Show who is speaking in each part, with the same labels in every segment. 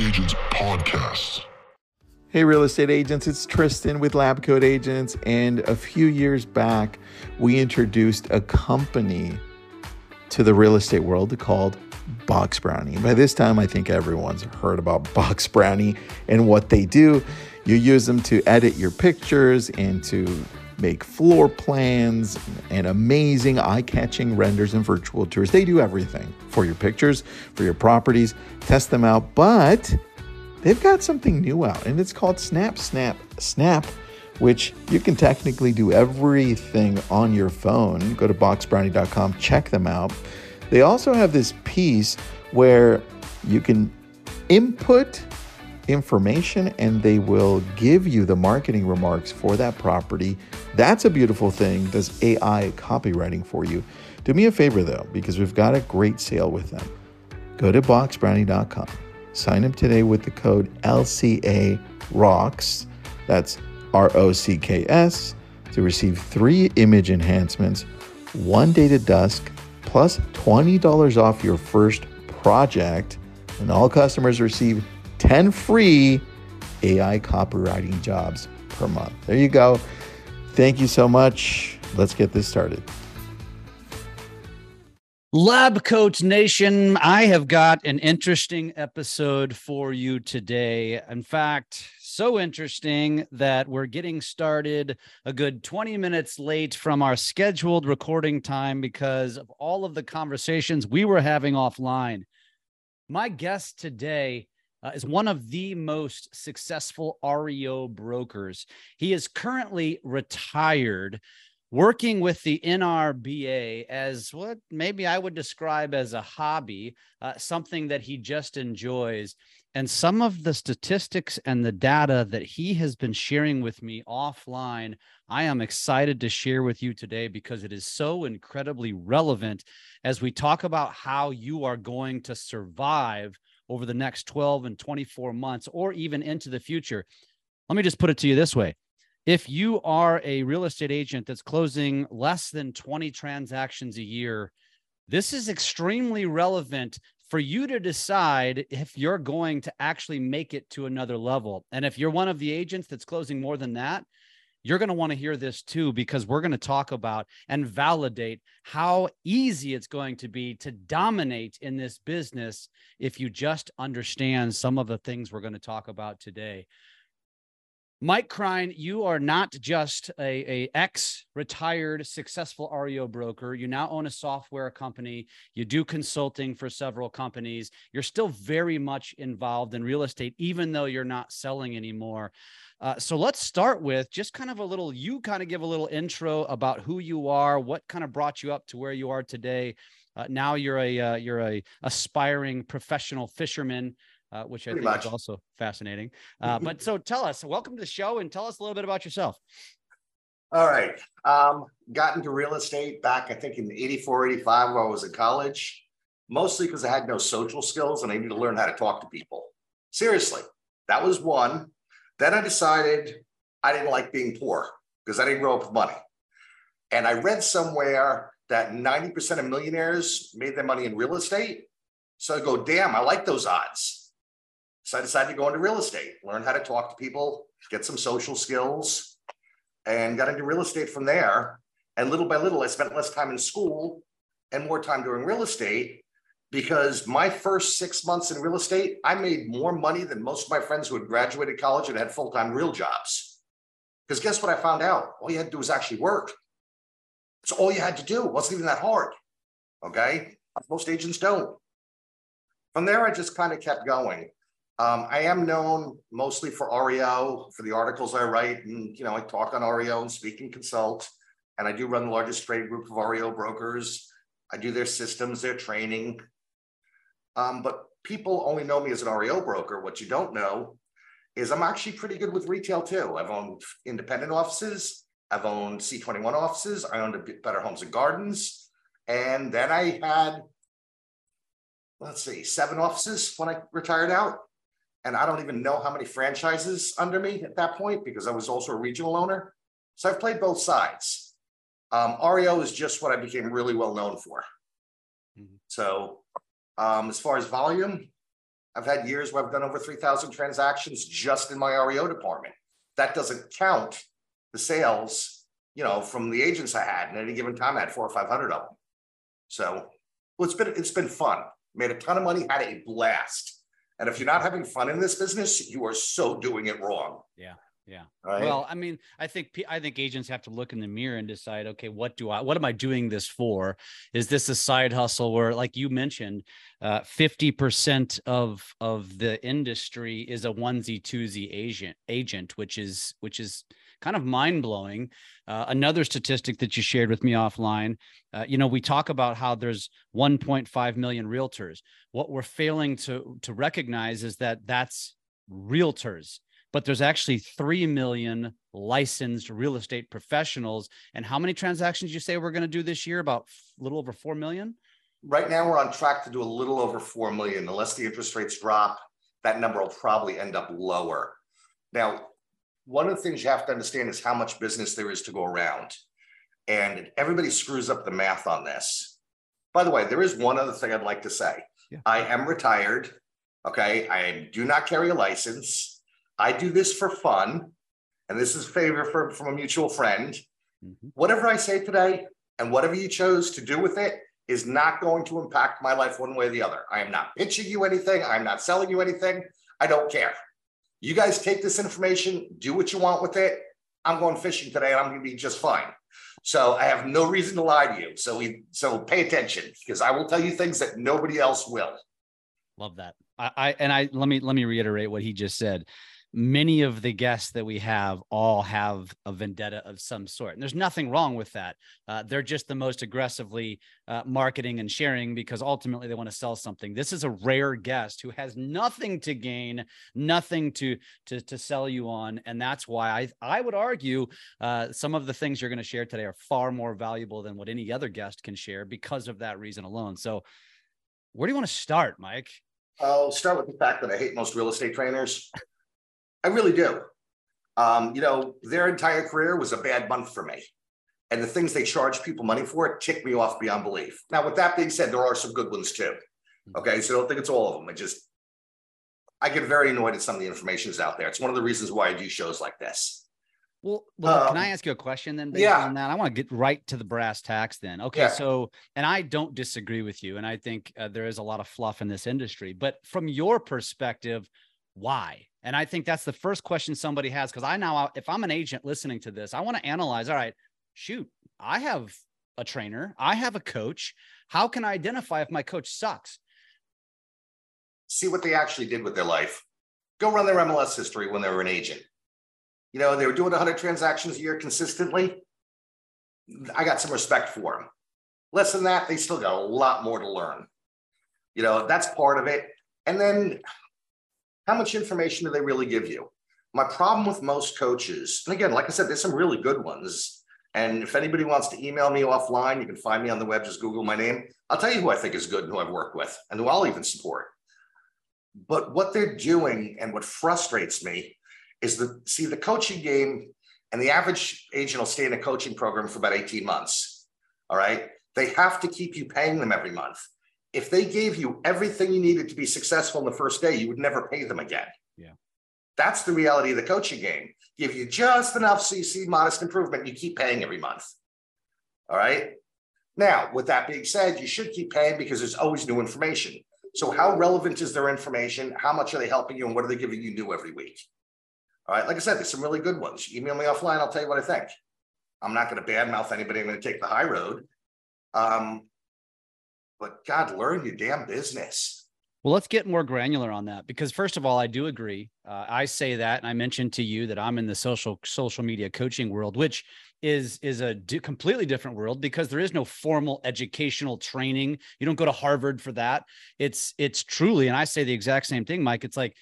Speaker 1: Agents Podcast.
Speaker 2: Hey, real estate agents, it's Tristan with Lab Coat Agents. And a few years back, we introduced a company to the real estate world called Box Brownie. By this time, I think everyone's heard about Box Brownie and what they do. You use them to edit your pictures and to make floor plans and amazing eye catching renders and virtual tours. They do everything for your pictures, for your properties, test them out. But they've got something new out, and it's called Snap, Snap, Snap, which you can technically do everything on your phone. Go to boxbrownie.com, check them out. They also have this piece where you can input information and they will give you the marketing remarks for that property. That's a beautiful thing. Does AI copywriting for you? Do me a favor though, because we've got a great sale with them. Go to boxbrownie.com. Sign up today with the code LCA ROCKS. That's R O C K S to receive three image enhancements, one day to dusk, plus $20 off your first project. And all customers receive 10 free AI copywriting jobs per month. There you go. Thank you so much. Let's get this started.
Speaker 3: Lab Coat Nation, I have got an interesting episode for you today. In fact, so interesting that we're getting started a good 20 minutes late from our scheduled recording time because of all of the conversations we were having offline. My guest today uh, is one of the most successful REO brokers. He is currently retired, working with the NRBA as what maybe I would describe as a hobby, uh, something that he just enjoys. And some of the statistics and the data that he has been sharing with me offline, I am excited to share with you today because it is so incredibly relevant as we talk about how you are going to survive over the next 12 and 24 months or even into the future. Let me just put it to you this way. If you are a real estate agent that's closing less than 20 transactions a year, this is extremely relevant for you to decide if you're going to actually make it to another level. And if you're one of the agents that's closing more than that, you're going to want to hear this too, because we're going to talk about and validate how easy it's going to be to dominate in this business if you just understand some of the things we're going to talk about today. Mike Krien, you are not just a, a ex-retired successful REO broker. You now own a software company. You do consulting for several companies. You're still very much involved in real estate, even though you're not selling anymore. Uh, so let's start with just kind of a little, you kind of give a little intro about who you are, what kind of brought you up to where you are today. Uh, now you're a uh, you're a aspiring professional fisherman, uh, which I think much. is also fascinating. Uh, but so tell us, welcome to the show, and tell us a little bit about yourself.
Speaker 4: All right, um, got into real estate back I think in 84, 85 while I was in college, mostly because I had no social skills and I needed to learn how to talk to people. Seriously, that was one. Then I decided I didn't like being poor because I didn't grow up with money. And I read somewhere that 90% of millionaires made their money in real estate. So I go, damn, I like those odds. So I decided to go into real estate, learn how to talk to people, get some social skills, and got into real estate from there. And little by little, I spent less time in school and more time doing real estate because my first six months in real estate, I made more money than most of my friends who had graduated college and had full time real jobs. Because guess what I found out? All you had to do was actually work. It's all you had to do. It wasn't even that hard. Okay. Most agents don't. From there, I just kind of kept going. Um, I am known mostly for REO, for the articles I write, and you know, I talk on REO and speak and consult. And I do run the largest trade group of REO brokers. I do their systems, their training, um, but people only know me as an REO broker. What you don't know is I'm actually pretty good with retail too. I've owned independent offices. I've owned C21 offices. I owned Better Homes and Gardens. And then I had, let's see, seven offices when I retired out. And I don't even know how many franchises under me at that point because I was also a regional owner. So I've played both sides. Um, REO is just what I became really well known for. Mm-hmm. So um, as far as volume, I've had years where I've done over 3,000 transactions just in my REO department. That doesn't count the sales, you know, from the agents I had. And at any given time, I had four or 500 of them. So well, it's been, it's been fun. Made a ton of money, had a blast. And if you're not having fun in this business, you are so doing it wrong.
Speaker 3: Yeah. Yeah.
Speaker 4: Right?
Speaker 3: Well, I mean, I think I think agents have to look in the mirror and decide, okay, what do I, what am I doing this for? Is this a side hustle where, like you mentioned, uh, fifty percent of of the industry is a onesie twosie agent agent, which is which is kind of mind blowing. Uh, another statistic that you shared with me offline, uh, you know, we talk about how there's 1.5 million realtors. What we're failing to to recognize is that that's realtors but there's actually 3 million licensed real estate professionals. And how many transactions you say we're going to do this year? About a little over 4 million?
Speaker 4: Right now, we're on track to do a little over 4 million. Unless the interest rates drop, that number will probably end up lower. Now, one of the things you have to understand is how much business there is to go around. And everybody screws up the math on this. By the way, there is one other thing I'd like to say. Yeah. I am retired. Okay. I do not carry a license. I do this for fun, and this is a favor for, from a mutual friend. Mm-hmm. Whatever I say today and whatever you chose to do with it is not going to impact my life one way or the other. I am not pitching you anything. I'm not selling you anything. I don't care. You guys take this information, do what you want with it. I'm going fishing today and I'm going to be just fine. So I have no reason to lie to you. So we so pay attention because I will tell you things that nobody else will.
Speaker 3: Love that. I, I and I let me let me reiterate what he just said many of the guests that we have all have a vendetta of some sort. And there's nothing wrong with that. Uh, they're just the most aggressively uh, marketing and sharing because ultimately they want to sell something. This is a rare guest who has nothing to gain, nothing to to, to sell you on. And that's why I, I would argue uh, some of the things you're going to share today are far more valuable than what any other guest can share because of that reason alone. So where do you want to start, Mike?
Speaker 4: I'll start with the fact that I hate most real estate trainers. I really do. Um, you know, their entire career was a bad month for me. And the things they charge people money for it tick me off beyond belief. Now, with that being said, there are some good ones too. Okay. So I don't think it's all of them. I just, I get very annoyed at some of the information that's out there. It's one of the reasons why I do shows like this.
Speaker 3: Well, well um, can I ask you a question then? Based yeah. on that, I want to get right to the brass tacks. Then, okay. Yeah. So, and I don't disagree with you, and I think uh, there is a lot of fluff in this industry. But from your perspective, why? And I think that's the first question somebody has because I now, uh, if I'm an agent listening to this, I want to analyze. All right, shoot, I have a trainer, I have a coach. How can I identify if my coach sucks?
Speaker 4: See what they actually did with their life. Go run their MLS history when they were an agent. You know, they were doing 100 transactions a year consistently. I got some respect for them. Less than that, they still got a lot more to learn. You know, that's part of it. And then how much information do they really give you? My problem with most coaches, and again, like I said, there's some really good ones. And if anybody wants to email me offline, you can find me on the web, just Google my name. I'll tell you who I think is good and who I've worked with and who I'll even support. But what they're doing and what frustrates me is the see the coaching game and the average agent will stay in a coaching program for about 18 months. All right. They have to keep you paying them every month if they gave you everything you needed to be successful in the first day, you would never pay them again.
Speaker 3: Yeah.
Speaker 4: That's the reality of the coaching game. Give you just enough so you see modest improvement, you keep paying every month. All right. Now, with that being said, you should keep paying because there's always new information. So, how relevant is their information? How much are they helping you? And what are they giving you new every week? All right. Like I said, there's some really good ones. Email me offline. I'll tell you what I think. I'm not going to badmouth anybody. I'm going to take the high road. Um, but God, learn your damn business.
Speaker 3: Well, let's get more granular on that because first of all, I do agree. Uh, I say that, and I mentioned to you that I'm in the social social media coaching world, which is is a d- completely different world because there is no formal educational training. You don't go to Harvard for that. It's it's truly, and I say the exact same thing, Mike. It's like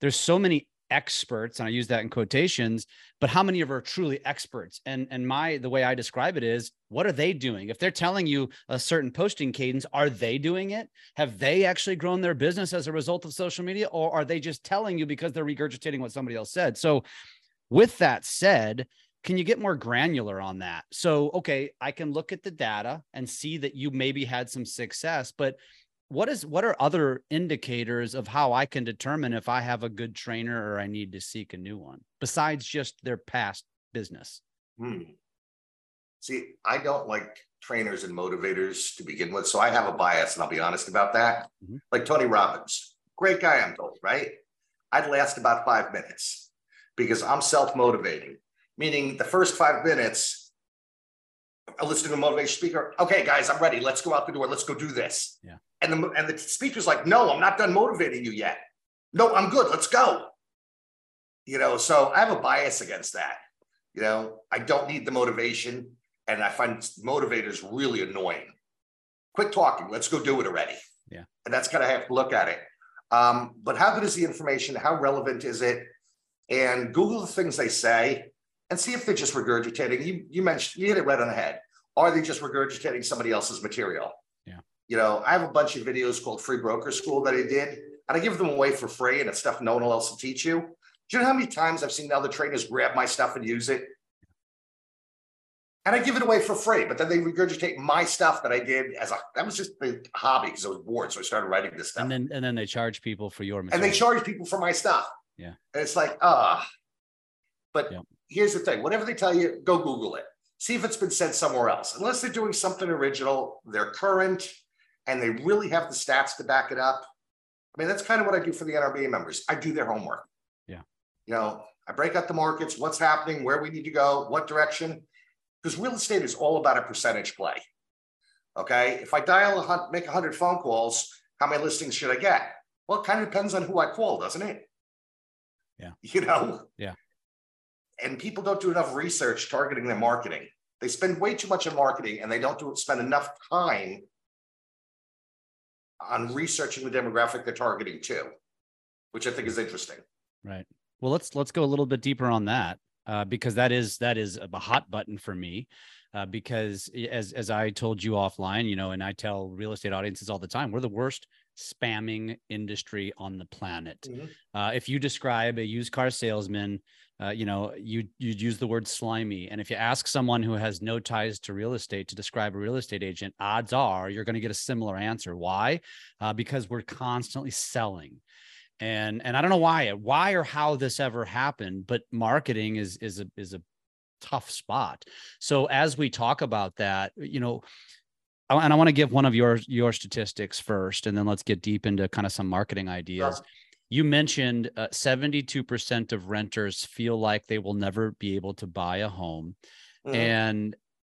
Speaker 3: there's so many experts and i use that in quotations but how many of are truly experts? And and my the way i describe it is what are they doing? If they're telling you a certain posting cadence are they doing it? Have they actually grown their business as a result of social media or are they just telling you because they're regurgitating what somebody else said? So with that said can you get more granular on that? So okay i can look at the data and see that you maybe had some success but what is what are other indicators of how I can determine if I have a good trainer or I need to seek a new one besides just their past business?
Speaker 4: Hmm. See, I don't like trainers and motivators to begin with, so I have a bias, and I'll be honest about that.
Speaker 3: Mhm.
Speaker 4: Like Tony Robbins, great guy, I'm told, right? I'd last about five minutes because I'm self-motivating, meaning the first five minutes, I listen to a motivation speaker. Okay, guys, I'm ready. Let's go out the door. Let's go do this.
Speaker 3: Yeah.
Speaker 4: And the and the speaker's like, no, I'm not done motivating you yet. No, I'm good. Let's go. You know, so I have a bias against that. You know, I don't need the motivation, and I find motivators really annoying. Quit talking. Let's go do it already.
Speaker 3: Yeah.
Speaker 4: And that's kind of have to look at it. Um, but how good is the information? How relevant is it? And Google the things they say and see if they're just regurgitating. You you mentioned you hit it right on the head. Are they just regurgitating somebody else's material?
Speaker 3: Yeah.
Speaker 4: You know, I have a bunch of videos called Free Broker School that I did, and I give them away for free, and it's stuff no one else will teach you. Do you know how many times I've seen other trainers grab my stuff and use it? And I give it away for free, but then they regurgitate my stuff that I did as a that was just a hobby because I was bored. So I started writing this stuff.
Speaker 3: And then and then they charge people for your
Speaker 4: and they charge people for my stuff.
Speaker 3: Yeah.
Speaker 4: And it's like, ah. but
Speaker 3: Yeah.
Speaker 4: here's the thing whatever they tell you, go Google it. See if it's been said somewhere else. Unless they're doing something original, they're current, and they really have the stats to back it up. I mean, that's kind of what I do for the NRBA members. I do their homework.
Speaker 3: Yeah.
Speaker 4: You know, I break out the markets, what's happening, where we need to go, what direction. Because real estate is all about a percentage play. Okay. If I dial a hun- make 100 phone calls, how many listings should I get? Well, it kind of depends on who I call, doesn't it?
Speaker 3: Yeah.
Speaker 4: You know?
Speaker 3: Yeah.
Speaker 4: And people don't do enough research targeting their marketing. They spend way too much on marketing and they don't do spend enough time on researching the demographic they're targeting to, which I think is interesting.
Speaker 3: Right. Well, let's let's go a little bit deeper on that uh, because that is that is a hot button for me. Uh, because as as I told you offline, you know, and I tell real estate audiences all the time, we're the worst spamming industry on the planet.
Speaker 4: Mhm.
Speaker 3: Uh, if you describe a used car salesman, uh, you know, you you'd use the word slimy, and if you ask someone who has no ties to real estate to describe a real estate agent, odds are you're going to get a similar answer. Why? Uh, because we're constantly selling and and I don't know why why or how this ever happened, but marketing is is a is a tough spot. So as we talk about that, you know, and I want to give one of your your statistics first, and then let's get deep into kind of some marketing ideas. You mentioned uh, 72% of renters feel like they will never be able to buy a home,
Speaker 4: Mhm.
Speaker 3: and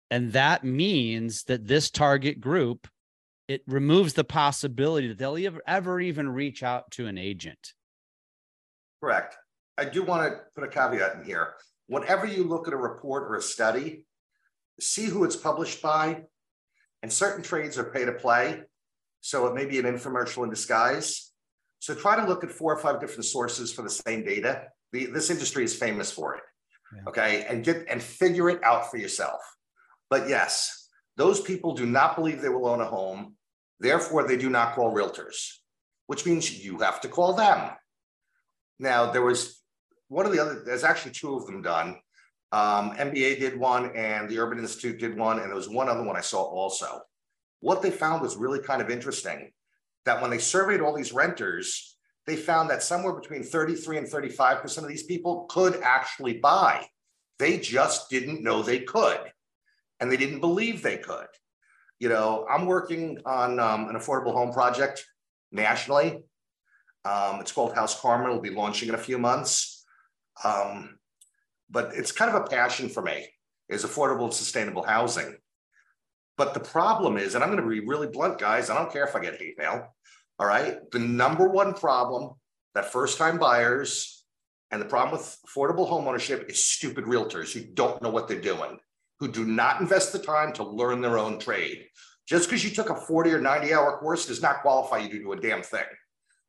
Speaker 3: and that means that this target group it removes the possibility that they'll ever, ever even reach out to an agent.
Speaker 4: Correct. I do want to put a caveat in here. Whenever you look at a report or a study, see who it's published by. And certain trades are pay to play. So it may be an infomercial in disguise. So try to look at four or five different sources for the same data. The, this industry is famous for it.
Speaker 3: Yeah.
Speaker 4: Okay. And get and figure it out for yourself. But yes, those people do not believe they will own a home. Therefore, they do not call realtors, which means you have to call them. Now, there was one of the other, there's actually two of them done. Um, MBA did one and the Urban Institute did one, and there was one other one I saw also. What they found was really kind of interesting that when they surveyed all these renters, they found that somewhere between 33 and 35% of these people could actually buy. They just didn't know they could, and they didn't believe they could. You know, I'm working on um, an affordable home project nationally. Um, it's called House Carmen. It'll be launching in a few months. Um, but it's kind of a passion for me is affordable and sustainable housing. But the problem is, and I'm going to be really blunt, guys. I don't care if I get hate mail. All right. The number one problem that first time buyers and the problem with affordable homeownership is stupid realtors who don't know what they're doing, who do not invest the time to learn their own trade. Just because you took a 40 or 90 hour course does not qualify you to do a damn thing.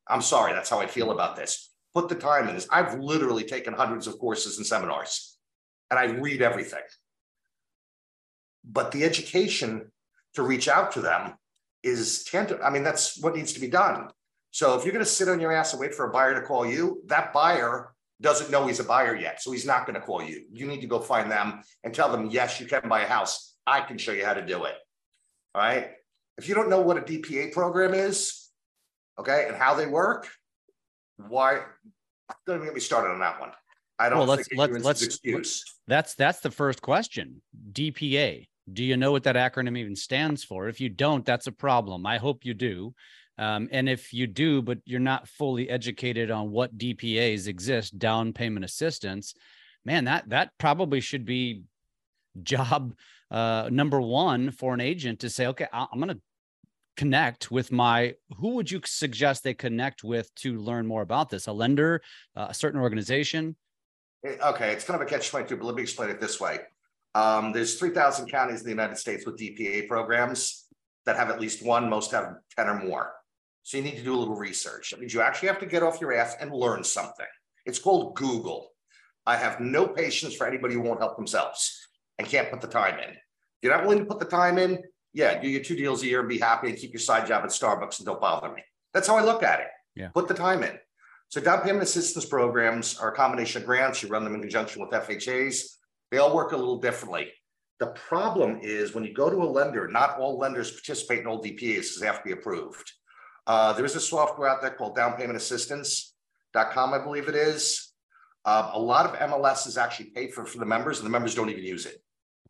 Speaker 4: I'm sorry, that's how I feel about this. Put the time in this. I've literally taken hundreds of courses and seminars, and I read everything. But the education to reach out to them is tantamount. I mean, that's what needs to be done. So if you're going to sit on your ass and wait for a buyer to call you, that buyer doesn't know he's a buyer yet. So he's not going to call you. You need to go find them and tell them, yes, you can buy a house. I can show you how to do it. All right. If you don't know what a DPA program is, okay, and how they work, why? Don't even get me started on that one. I don't
Speaker 3: Well, let's-
Speaker 4: think
Speaker 3: let's- let's-
Speaker 4: excuse.
Speaker 3: That's that's the first question. DPA. Do you know what that acronym even stands for? If you don't, that's a problem. I hope you do. Um, and if you do, but you're not fully educated on what DPAs exist, down payment assistance, man, that that probably should be job uh, number one for an agent to say, okay, I'm going to connect with my. Who would you suggest they connect with to learn more about this? A lender, uh, a certain organization?
Speaker 4: Eh, Okay, it's kind of a catch twenty-two, but let me explain it this way. Um, there's three thousand counties in the United States with DPA programs that have at least one, most have ten or more. So you need to do a little research. That means you actually have to get off your ass and learn something. It's called Google. I have no patience for anybody who won't help themselves and can't put the time in. If you're not willing to put the time in, yeah, do your two deals a year and be happy and keep your side job at Starbucks and don't bother me. That's how I look at it.
Speaker 3: Yeah.
Speaker 4: Put the time in. So down payment assistance programs are a combination of grants. You run them in conjunction with FHAs. They all work a little differently. The problem is when you go to a lender, not all lenders participate in all DPAs because they have to be approved. Uh, there is a software out there called downpaymentassistance.com, I believe it is. Um, a lot of MLS is actually paid for for the members, and the members don't even use it.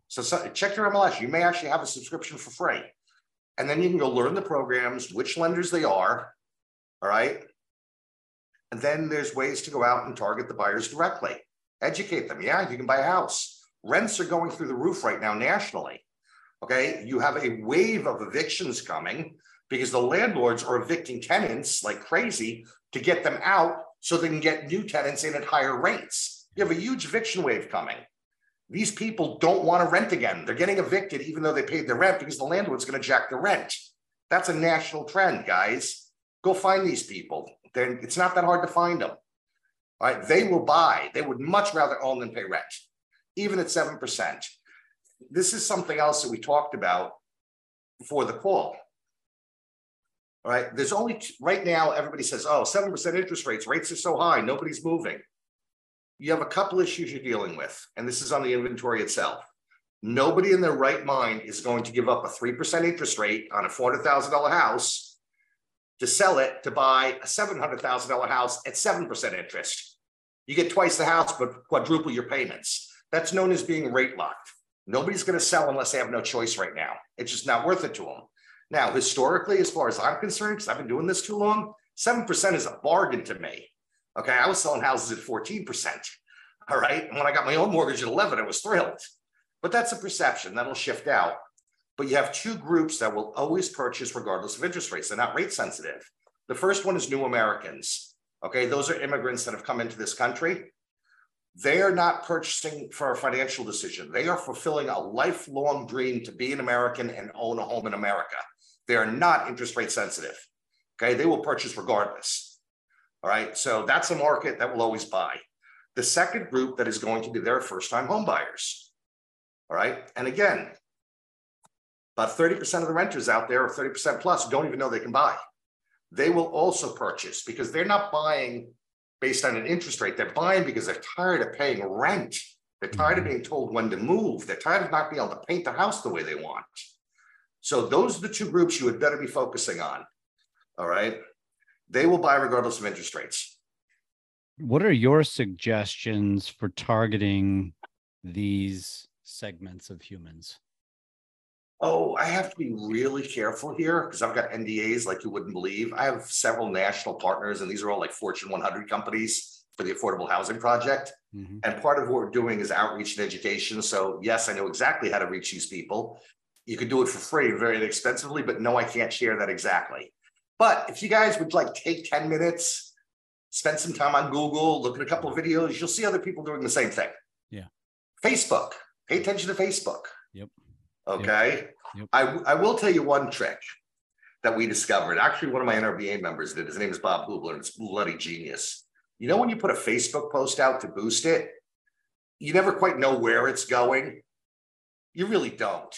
Speaker 4: So, so check your MLS. You may actually have a subscription for free, and then you can go learn the programs, which lenders they are. All right. And then there's ways to go out and target the buyers directly, educate them. Yeah, you can buy a house. Rents are going through the roof right now nationally. Okay. You have a wave of evictions coming because the landlords are evicting tenants like crazy to get them out so they can get new tenants in at higher rates. You have a huge eviction wave coming. These people don't want to rent again. They're getting evicted even though they paid their rent because the landlord's going to jack the rent. That's a national trend, guys. Go find these people. They're, it's not that hard to find them. All right, they will buy. They would much rather own than pay rent, even at 7%. This is something else that we talked about before the call. All right, there's only t- right now, everybody says, oh, 7% interest rates, rates are so high, nobody's moving. You have a couple issues you're dealing with, and this is on the inventory itself. Nobody in their right mind is going to give up a 3% interest rate on a $400,000 house to sell it to buy a $700,000 house at 7% interest. You get twice the house, but quadruple your payments. That's known as being rate locked. Nobody's going to sell unless they have no choice right now. It's just not worth it to them. Now, historically, as far as I'm concerned, because I've been doing this too long, 7% is a bargain to me. Okay. I was selling houses at 14%. All right. And when I got my own mortgage at 11, I was thrilled. But that's a perception that'll shift out. But you have two groups that will always purchase regardless of interest rates. They're not rate sensitive. The first one is new Americans. Okay. Those are immigrants that have come into this country. They are not purchasing for a financial decision. They are fulfilling a lifelong dream to be an American and own a home in America. They are not interest rate sensitive. Okay. They will purchase regardless. All right. So that's a market that will always buy. The second group that is going to be their first time home buyers. All right. And again, about 30% of the renters out there, or 30% plus, don't even know they can buy. They will also purchase because they're not buying based on an interest rate. They're buying because they're tired of paying rent. They're tired of mm-hmm. being told when to move. They're tired of not being able to paint the house the way they want. So those are the two groups you would better be focusing on. All right. They will buy regardless of interest rates.
Speaker 3: What are your suggestions for targeting these segments of humans?
Speaker 4: Oh, I have to be really careful here because I've got NDAs like you wouldn't believe. I have several national partners, and these are all like Fortune 100 companies for the Affordable Housing Project.
Speaker 3: Mhm.
Speaker 4: And part of what we're doing is outreach and education. So, yes, I know exactly how to reach these people. You could do it for free, very inexpensively, but no, I can't share that exactly. But if you guys would like take 10 minutes, spend some time on Google, look at a couple of videos, you'll see other people doing the same thing.
Speaker 3: Yeah.
Speaker 4: Facebook, pay attention to Facebook.
Speaker 3: Yep.
Speaker 4: Okay.
Speaker 3: Yep.
Speaker 4: I, I will tell you one trick that we discovered. Actually, one of my NRBA members did. His name is Bob Hubler, and it's bloody genius. You know, when you put a Facebook post out to boost it, you never quite know where it's going. You really don't.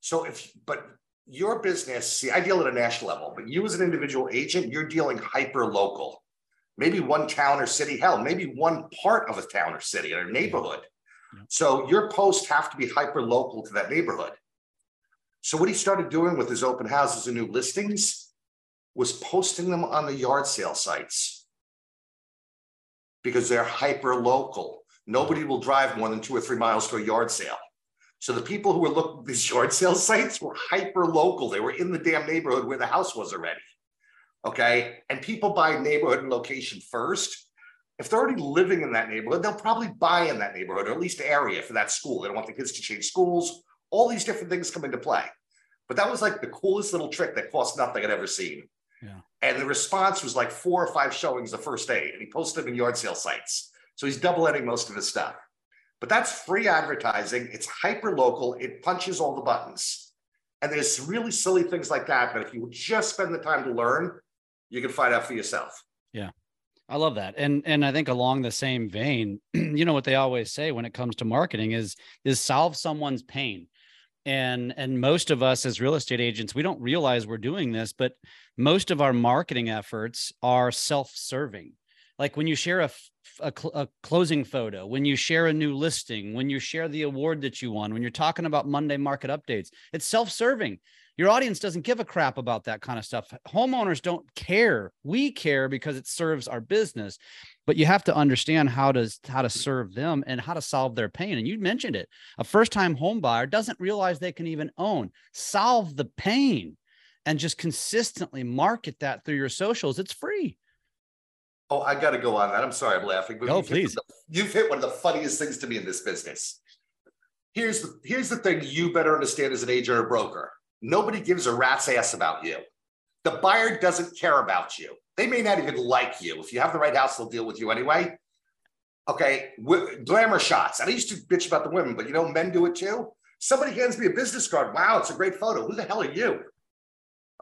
Speaker 4: So if, but your business, see, I deal at a national level, but you as an individual agent, you're dealing hyper local. Maybe one town or city, hell, maybe one part of a town or city or neighborhood. So your posts have to be hyper local to that neighborhood. So what he started doing with his open houses and new listings was posting them on the yard sale sites because they're hyper local. Nobody will drive more than two or three miles to a yard sale. So the people who were looking at these yard sale sites were hyper local. They were in the damn neighborhood where the house was already. Okay. And people buy neighborhood and location first. If they're already living in that neighborhood, they'll probably buy in that neighborhood or at least area for that school. They don't want the kids to change schools. All these different things come into play. But that was like the coolest little trick that cost nothing I'd ever seen.
Speaker 3: Yeah.
Speaker 4: And the response was like four or five showings the first day, and he posted them in yard sale sites. So he's double editing most of his stuff. But that's free advertising. It's hyper local. It punches all the buttons. And there's really silly things like that. But if you just spend the time to learn, you can find out for yourself.
Speaker 3: Yeah. I love that. And and I think along the same vein, you know what they always say when it comes to marketing is is solve someone's pain. And and most of us as real estate agents, we don't realize we're doing this, but most of our marketing efforts are self-serving. Like when you share a, a, a closing photo, when you share a new listing, when you share the award that you won, when you're talking about Monday market updates, it's self-serving your audience doesn't give a crap about that kind of stuff. Homeowners don't care. We care because it serves our business. But you have to understand how to how to serve them and how to solve their pain. And you mentioned it. A first-time home buyer doesn't realize they can even own. Solve the pain and just consistently market that through your socials. It's free.
Speaker 4: Oh, I got to go on that. I'm sorry, I'm laughing.
Speaker 3: But oh, please.
Speaker 4: The, you've hit one of the funniest things to me in this business. Here's the here's the thing you better understand as an agent or broker Nobody gives a rat's ass about you. The buyer doesn't care about you. They may not even like you. If you have the right house, they'll deal with you anyway. Okay, glamour shots. I used to bitch about the women, but you know, men do it too. Somebody hands me a business card. Wow, it's a great photo. Who the hell are you?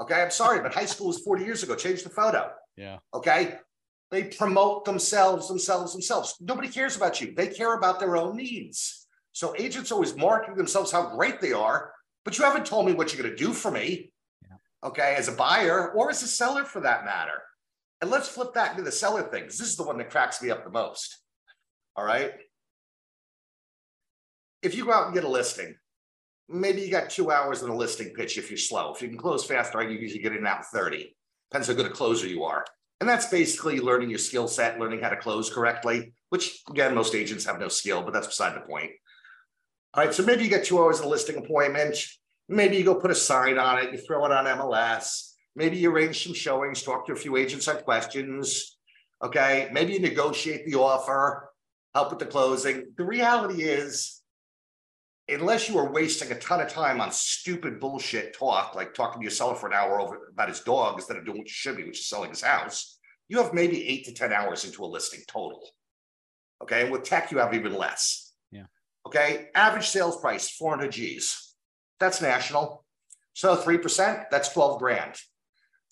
Speaker 4: Okay, I'm sorry, but high school was 40 years ago. Change the photo.
Speaker 3: Yeah.
Speaker 4: Okay. They promote themselves, themselves, themselves. Nobody cares about you. They care about their own needs. So agents always marketing themselves how great they are but you haven't told me what you're going to do for me. Yeah. Okay, as a buyer or as a seller for that matter. And let's flip that into the seller thing because this is the one that cracks me up the most. All right. If you go out and get a listing, maybe you got two hours in a listing pitch if you're slow. If you can close faster, you usually get in out 30. Depends how good a closer you are. And that's basically learning your skill set, learning how to close correctly, which again, most agents have no skill, but that's beside the point. All right, so maybe you get two hours of listing appointment. Maybe you go put a sign on it, you throw it on MLS. Maybe you arrange some showings, talk to a few agents on questions. Okay, maybe you negotiate the offer, help with the closing. The reality is, unless you are wasting a ton of time on stupid bullshit talk, like talking to your seller for an hour over about his dog instead of doing what you should be, which is selling his house, you have maybe eight to 10 hours into a listing total. Okay, and with tech, you have even less. Okay, average sales price 400 G's. That's national. So 3%, that's 12 grand.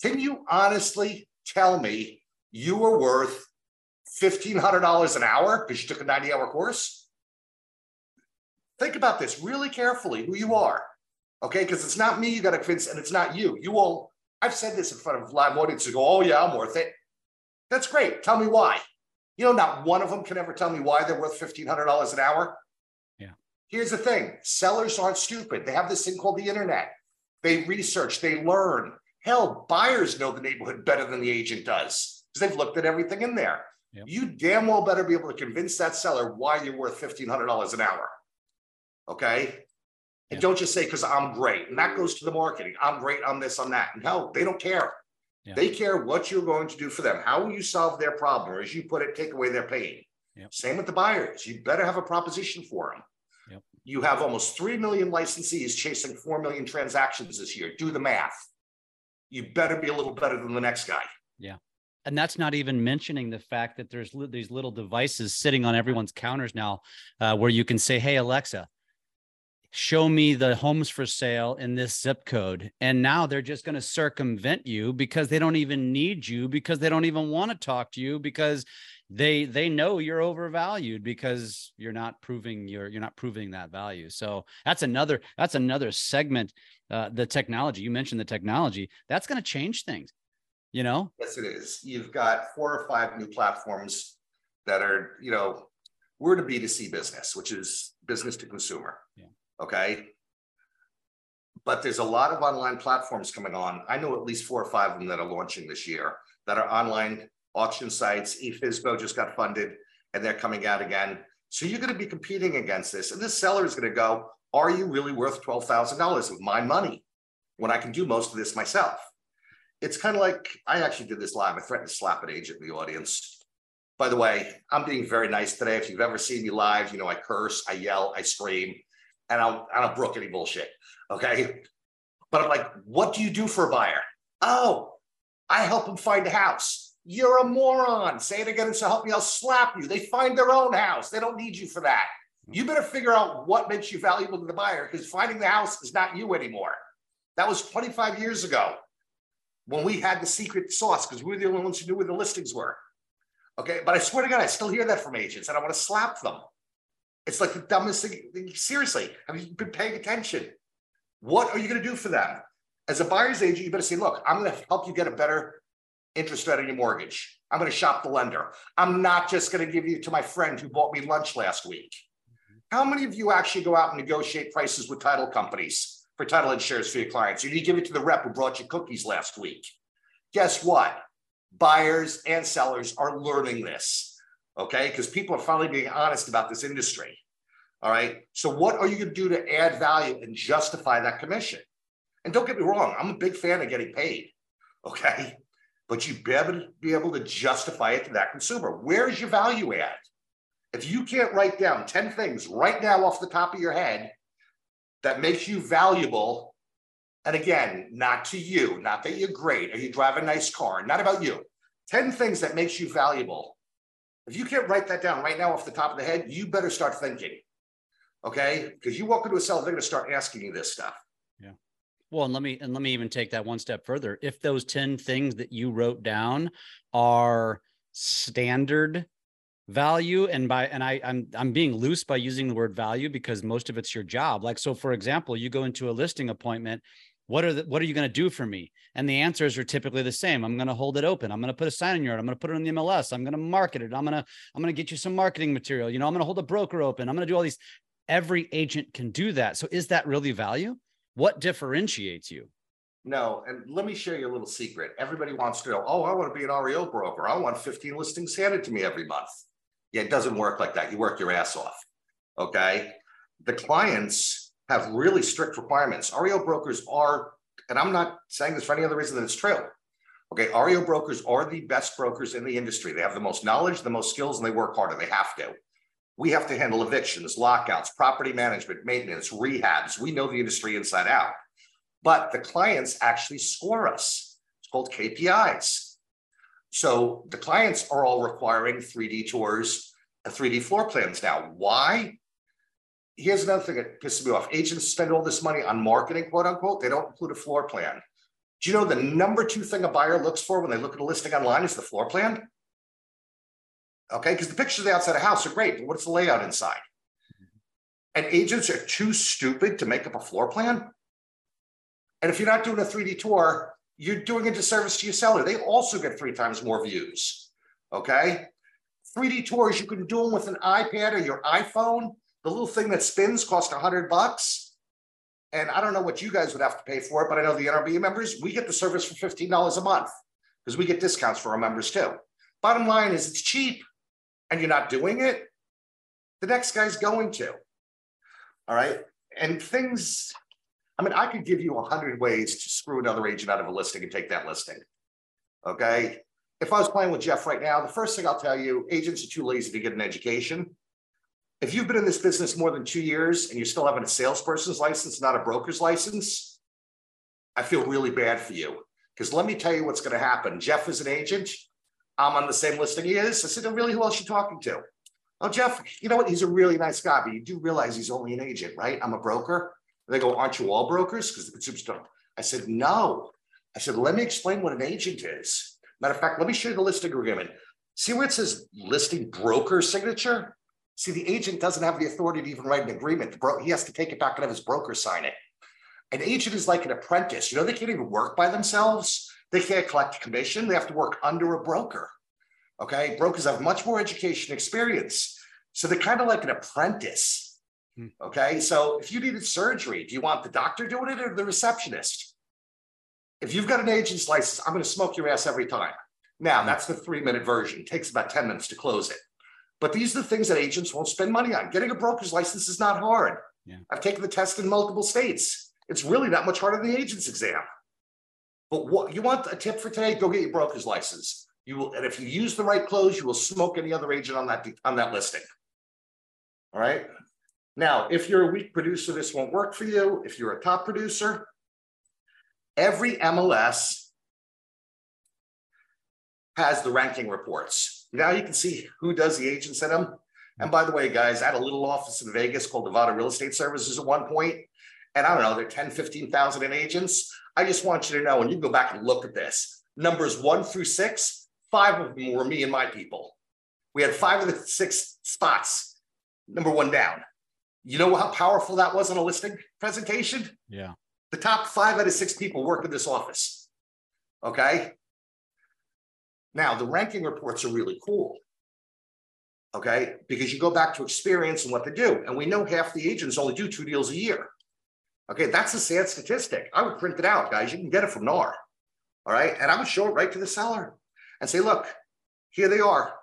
Speaker 4: Can you honestly tell me you were worth $1,500 an hour because you took a 90 hour course? Think about this really carefully who you are. Okay, because it's not me you got to convince, and it's not you. You will, I've said this in front of live audiences go, oh, yeah, I'm worth it. That's great. Tell me why. You know, not one of them can ever tell me why they're worth $1,500 an hour. Here's the thing sellers aren't stupid. They have this thing called the internet. They research, they learn. Hell, buyers know the neighborhood better than the agent does because they've looked at everything in there. Yep. You damn well better be able to convince that seller why you're worth $1,500 an hour. Okay. Yep. And don't just say, because I'm great. And that goes to the marketing. I'm great on this, on that. No, they don't care. Yep. They care what you're going to do for them. How will you solve their problem? Or as you put it, take away their pain. Same with the buyers. You better have a proposition for them you have almost 3 million licensees chasing 4 million transactions this year. Do the math. You better be a little better than the next guy.
Speaker 3: Yeah. And that's not even mentioning the fact that there's li- these little devices sitting on everyone's counters now uh, where you can say, Hey, Alexa, show me the homes for sale in this zip code. And now they're just going to circumvent you because they don't even need you, because they don't even want to talk to you, because they they know you're overvalued because you're not proving you're you're not proving that value so that's another that's another segment uh, the technology you mentioned the technology that's going to change things you know
Speaker 4: yes it is you've got four or five new platforms that are you know we're a b2c business which is business to consumer
Speaker 3: yeah.
Speaker 4: okay but there's a lot of online platforms coming on. I know at least four or five of them that are launching this year that are online auction sites. eFSBO just got funded and they're coming out again. So you're going to be competing against this. And this seller is going to go, Are you really worth $12,000 of my money when I can do most of this myself? It's kind of like I actually did this live. I threatened to slap an agent in the audience. By the way, I'm being very nice today. If you've ever seen me live, you know I curse, I yell, I scream, and I don't brook any bullshit. Okay. But I'm like, what do you do for a buyer? Oh, I help them find a house. You're a moron. Say it again and so help me, I'll slap you. They find their own house. They don't need you for that. You better figure out what makes you valuable to the buyer because finding the house is not you anymore. That was 25 years ago when we had the secret sauce because we were the only ones who knew where the listings were. Okay. But I swear to God, I still hear that from agents and I want to slap them. It's like the dumbest thing. Seriously, have you been paying attention? What are you going to do for them? As a buyer's agent, you better say, look, I'm going to help you get a better interest rate on your mortgage. I'm going to shop the lender. I'm not just going to give you to my friend who bought me lunch last week. How many of you actually go out and negotiate prices with title companies for title insurance for your clients? Or do you give it to the rep who brought you cookies last week? Guess what? Buyers and sellers are learning this, okay? Because people are finally being honest about this industry. All right. So, what are you going to do to add value and justify that commission? And don't get me wrong, I'm a big fan of getting paid. Okay. But you better be able to justify it to that consumer. Where's your value add? If you can't write down 10 things right now off the top of your head that makes you valuable, and again, not to you, not that you're great or you drive a nice car, not about you. 10 things that makes you valuable. If you can't write that down right now off the top of the head, you better start thinking. Okay. Because you walk into a cell, they're going to start asking you this stuff.
Speaker 3: Well, and let me and let me even take that one step further. If those 10 things that you wrote down are standard value and by and I I'm I'm being loose by using the word value because most of it's your job. Like so for example, you go into a listing appointment what are the, what are you going to do for me? And the answers are typically the same. I'm going to hold it open. I'm going to put a sign in yard. I'm going to put it on the mls i'm going to market it. I'm going to i'm going to get you some marketing material. You know i'm going to hold a broker open. I'm going to do all these. Every agent can do that. So is that really value? What differentiates you?
Speaker 4: No, and let me share you a little secret. Everybody wants to know, oh, I want to be an REO broker. I want 15 listings handed to me every month. Yeah, it doesn't work like that. You work your ass off. Okay. The clients have really strict requirements. REO brokers are, and I'm not saying this for any other reason than it's true. Okay, REO brokers are the best brokers in the industry. They have the most knowledge, the most skills, and they work harder. They have to. We have to handle evictions, lockouts, property management, maintenance, rehabs. We know the industry inside out. But the clients actually score us. It's called KPIs. So the clients are all requiring 3D tours uh, and 3D floor plans now. Why? Here's another thing that pisses me off. Agents spend all this money on marketing, quote unquote. They don't include a floor plan. Do you know the number two thing a buyer looks for when they look at a listing online is the floor plan? Okay, because the pictures of the outside of the house are great, but what's the layout inside? And agents are too stupid to make up a floor plan. And if you're not doing a 3D tour, you're doing a disservice to your seller. They also get three times more views. Okay. 3D tours, you can do them with an iPad or your iPhone. The little thing that spins costs 100 bucks. And I don't know what you guys would have to pay for it, but I know the NRB members, we get the service for $15 a month because we get discounts for our members too. Bottom line is it's cheap and you're not doing it, the next guy's going to. All right. And things, I mean, I could give you a hundred ways to screw another agent out of a listing and take that listing. Okay. If I was playing with Jeff right now, the first thing I'll tell you, agents are too lazy to get an education. If you've been in this business more than two years and you're still having a salesperson's license, not a broker's license, I feel really bad for you. Because let me tell you what's going to happen. Jeff is an agent. I'm on the same listing he is. I said, oh, really, who else you talking to? Oh, Jeff, you know what? He's a really nice guy, but you do realize he's only an agent, right? I'm a broker. And they go, aren't you all brokers? Because the consumer's don't. I said, no. I said, let me explain what an agent is. Matter of fact, let me show you the listing agreement. See where it says listing broker signature? See, the agent doesn't have the authority to even write an agreement. Bro- he has to take it back and have his broker sign it. An agent is like an apprentice. You know, they can't even work by themselves. They can't collect a commission. They have to work under a broker. Okay. Brokers have much more education experience. So they're kind of like an apprentice. Hmm. Okay. So if you needed surgery, do you want the doctor doing it or the receptionist? If you've got an agent's license, I'm going to smoke your ass every time. Now, that's the three minute version. It takes about 10 minutes to close it. But these are the things that agents won't spend money on. Getting a broker's license is not hard. Yeah. I've taken the test in multiple states. It's really not much harder than the agent's exam. But what you want a tip for today? Go get your broker's license. You will, and if you use the right clothes, you will smoke any other agent on that on that listing. All right. Now, if you're a weak producer, this won't work for you. If you're a top producer, every MLS has the ranking reports. Now you can see who does the agents in them. And by the way, guys, I had a little office in Vegas called Nevada Real Estate Services at one point, And I don't know, there are 10, 15,000 in agents. I just want you to know, and you go back and look at this, numbers one through six, five of them were me and my people. We had five of the six spots, number one down. You know how powerful that was on a listing presentation?
Speaker 3: Yeah.
Speaker 4: The top five out of six people work in this office. Okay. Now, the ranking reports are really cool. Okay. Because you go back to experience and what they do. And we know half the agents only do two deals a year. Okay, that's a sad statistic. I would print it out, guys. You can get it from NAR. All right. And I would show it right to the seller and say, look, here they are.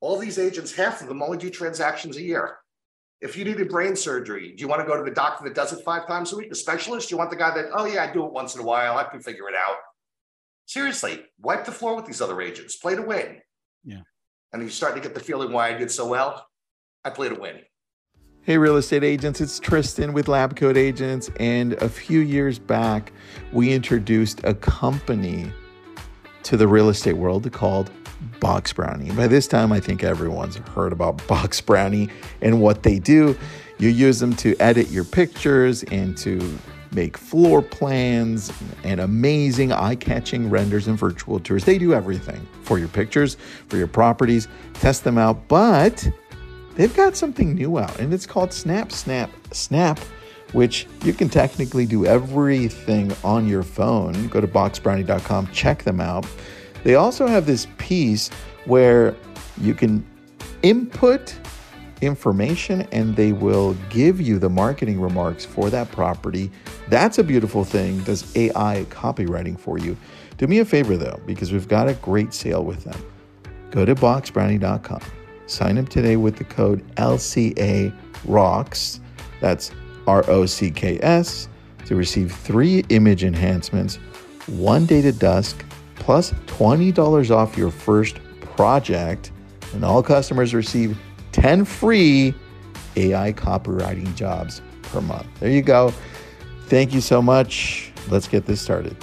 Speaker 4: All these agents, half of them only do transactions a year. If you needed brain surgery, do you want to go to the doctor that does it five times a week, the specialist? Do you want the guy that, oh, yeah, I do it once in a while. I can figure it out. Seriously, wipe the floor with these other agents, play to win.
Speaker 3: Yeah.
Speaker 4: And you start to get the feeling why I did so well. I play to win.
Speaker 2: Hey, real estate agents, it's Tristan with Lab Coat Agents. And a few years back, we introduced a company to the real estate world called Box Brownie. By this time, I think everyone's heard about Box Brownie and what they do. You use them to edit your pictures and to make floor plans and amazing eye catching renders and virtual tours. They do everything for your pictures, for your properties, test them out. But they've got something new out, and it's called Snap, Snap, Snap, which you can technically do everything on your phone. Go to boxbrownie.com, check them out. They also have this piece where you can input information and they will give you the marketing remarks for that property. That's a beautiful thing. Does AI copywriting for you? Do me a favor though, because we've got a great sale with them. Go to boxbrownie.com Sign up today with the code LCA ROCKS, that's R O C K S, to receive three image enhancements, one day to dusk, plus $20 off your first project. And all customers receive 10 free AI copywriting jobs per month. There you go. Thank you so much. Let's get this started.